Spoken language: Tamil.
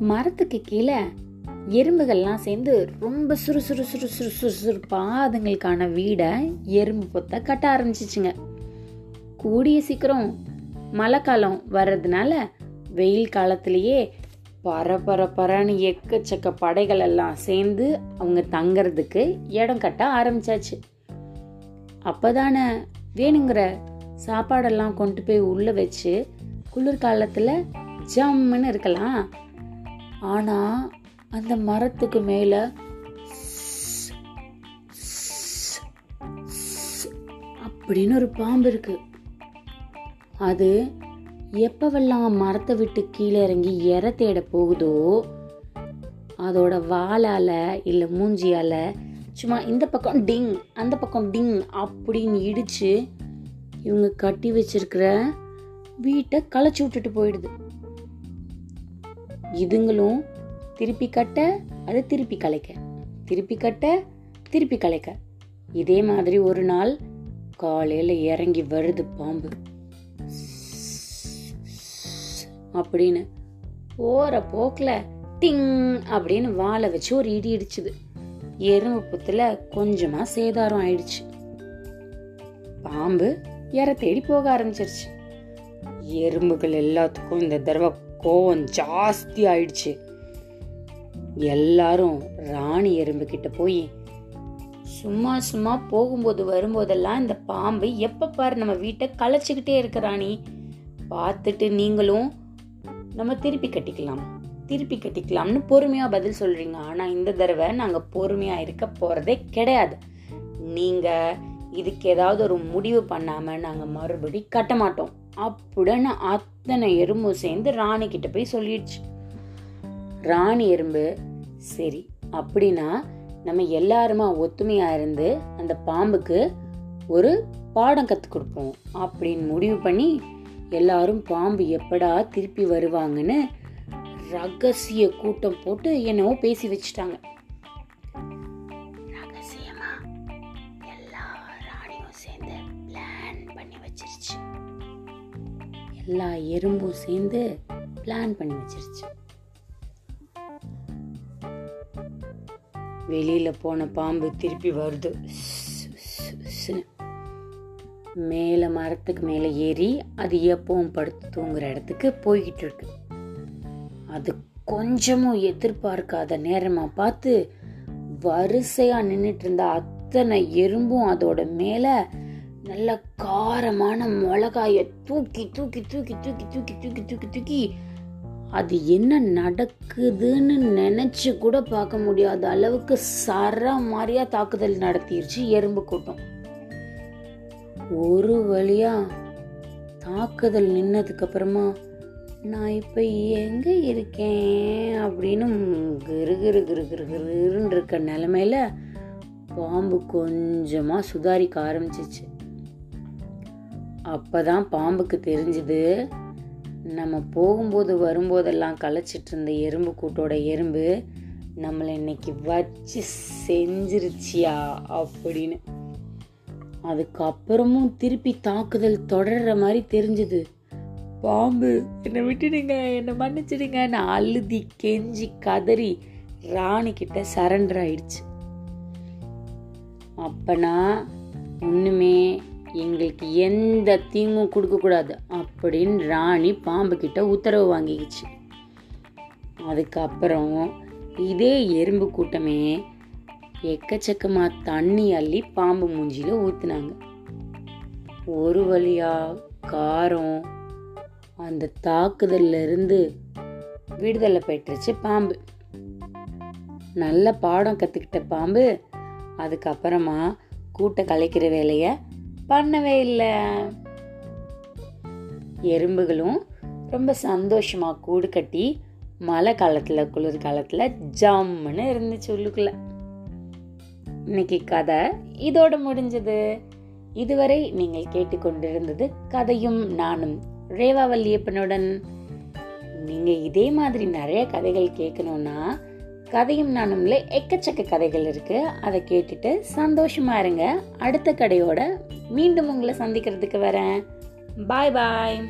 மரத்துக்கு கீழே எறும்புகள்லாம் சேர்ந்து ரொம்ப சுறு சுறு சுறு சுறு சுறு அதுங்களுக்கான வீடை எறும்பு பொத்த கட்ட ஆரம்பிச்சிச்சுங்க. கூடிய சீக்கிரம் மழை காலம் வர்றதுனால வெயில் காலத்திலேயே பர பர பரன்னு எக்கச்சக்க படைகள் எல்லாம் சேர்ந்து அவங்க தங்கறதுக்கு இடம் கட்ட ஆரம்பிச்சாச்சு. அப்போதானே வேணுங்கிற சாப்பாடெல்லாம் கொண்டு போய் உள்ளே வச்சு குளிர்காலத்தில் ஜம்முன்னு இருக்கலாம். ஆனால் அந்த மரத்துக்கு மேலே அப்படின்னு ஒரு பாம்பு இருக்கு. அது எப்பவெல்லாம் மரத்தை விட்டு கீழே இறங்கி இற தேட போகுதோ அதோட வாளால இல்லை மூஞ்சியால சும்மா இந்த பக்கம் டிங் அந்த பக்கம் டிங் அப்படின்னு இடிச்சு இவங்க கட்டி வச்சிருக்கிற வீட்டை களைச்சி விட்டுட்டு போயிடுது. இதுங்களும் திருப்பி கட்ட அது திருப்பி கலைக்க. திருப்பி கட்ட திருப்பி கலைக்க. இதே மாதிரி ஒரு நாள் காலையில் இறங்கி வருது பாம்பு. அப்படின்னு ஓர போக்கில் டிங் அப்படின்னு வாழை வச்சு ஒரு இடி இடிச்சுது. எறும்பு புத்துல கொஞ்சமாக சேதாரம் ஆயிடுச்சு. பாம்பு இற தேடி போக ஆரம்பிச்சிருச்சு. எறும்புகள் எல்லாத்துக்கும் இந்த தடவை கோவம் ஜாஸ்தி ஆயிடுச்சு. எல்லாரும் ராணி எறும்பு கிட்ட போய் சும்மா சும்மா போகும்போது வரும்போதெல்லாம் இந்த பாம்பு எப்ப பாரு நம்ம வீட்டை களைச்சுக்கிட்டே இருக்கு ராணி. பார்த்துட்டு நீங்களும் நம்ம திருப்பி கட்டிக்கலாம். திருப்பி கட்டிக்கலாம்னு பொறுமையா பதில் சொல்றீங்க. ஆனா இந்த தடவை நாங்க பொறுமையா இருக்க போறதே கிடையாது. நீங்க இதுக்கு ஏதாவது ஒரு முடிவு பண்ணாம நாங்க மறுபடி கட்ட மாட்டோம். அப்படின்னு அத்தனை எறும்பும் சேர்ந்து ராணி கிட்ட போய் சொல்லிடுச்சு. ராணி எறும்பு சரி அப்படின்னா நம்ம எல்லாருமா ஒத்துமையா இருந்து அந்த பாம்புக்கு ஒரு பாடம் கற்றுக் கொடுப்போம் அப்படின்னு முடிவு பண்ணி எல்லாரும் பாம்பு எப்படா திருப்பி வருவாங்கன்னு ரகசிய கூட்டம் போட்டு என்னவோ பேசி வச்சுட்டாங்க. ரகசியமா? எல்லா ராணியும் சேர்ந்து பிளான் பண்ணி வச்சிருச்சு. எல்லா எறும்பும் சேர்ந்து பிளான் பண்ணி வச்சிருச்சு. வெளியில போன பாம்பு திருப்பி வருது. மேல மரத்துக்கு மேல ஏறி அது எப்பவும் படுத்து தூங்குற இடத்துக்கு போய்கிட்டு இருக்கு. அது கொஞ்சமும் எதிர்பார்க்காத நேரமா பார்த்து வரிசையா நின்றுட்டு இருந்த அத்தனை எறும்பும் அதோட மேலே நல்ல காரமான மிளகாயை தூக்கி தூக்கி தூக்கி தூக்கி தூக்கி தூக்கி தூக்கி தூக்கி. அது என்ன நடக்குதுன்னு நினச்சி கூட பார்க்க முடியாத அளவுக்கு சர மாதிரியா தாக்குதல் நடத்திருச்சு எறும்பு கூட்டம். ஒரு வழியா தாக்குதல் நின்னதுக்கு அப்புறமா நான் இப்ப எங்க இருக்கேன் அப்படின்னு கிரு கிரு கிரு கிரு கிருன்னு இருக்க நிலமையில பாம்பு கொஞ்சமா சுதாரிக்க ஆரம்பிச்சிச்சு. அப்போதான் பாம்புக்கு தெரிஞ்சுது. நம்ம போகும்போது வரும்போதெல்லாம் களைச்சிட்டு இருந்த எறும்பு கூட்டோட எறும்பு நம்மளை இன்னைக்கு வச்சு செஞ்சிருச்சியா அப்படின்னு. அதுக்கப்புறமும் திருப்பி தாக்குதல் தொடர்ற மாதிரி தெரிஞ்சுது. பாம்பு என்னை விட்டுடுங்க என்னை மன்னிச்சிடுங்க. நான் அழுதி கெஞ்சி கதறி ராணி கிட்ட சரண்டர் ஆயிடுச்சு. அப்பனா ஒன்றுமே எங்களுக்கு எந்த தீங்கும் கொடுக்கக்கூடாது அப்படின்னு ராணி பாம்பு கிட்ட உத்தரவு வாங்கிக்கிச்சு. அதுக்கப்புறம் இதே எறும்பு கூட்டமே எக்கச்சக்கமாக தண்ணி அள்ளி பாம்பு மூஞ்சியில் ஊற்றுனாங்க ஒரு வழியாக காரம் அந்த தாக்குதல்ல இருந்து விடுதலை பெற்றுச்சு பாம்பு. நல்ல பாடம் கற்றுக்கிட்ட பாம்பு அதுக்கப்புறமா கூட்டை கலைக்கிற வேலையை பண்ணவே இல்லை. எறும்புகளும் ரொம்ப சந்தோஷமாக கூடு கட்டி மழை காலத்தில் குளிர் காலத்தில் ஜம்முன்னு இருந்துச்சு உள்ளுக்குள்ள. இன்னைக்கு கதை இதோட முடிஞ்சது. இதுவரை நீங்கள் கேட்டுக்கொண்டிருந்தது கதையும் நானும் ரேவா வல்லியப்பனுடன் நீங்கள் இதே மாதிரி நிறைய கதைகள் கேட்கணும்னா கதையும் நானும்ல எக்கச்சக்க கதைகள் இருக்கு. அதை கேட்டுட்டு சந்தோஷமா இருங்க. அடுத்த கடையோட மீண்டும் உங்களை சந்திக்கிறதுக்கு வரேன். பாய் பாய்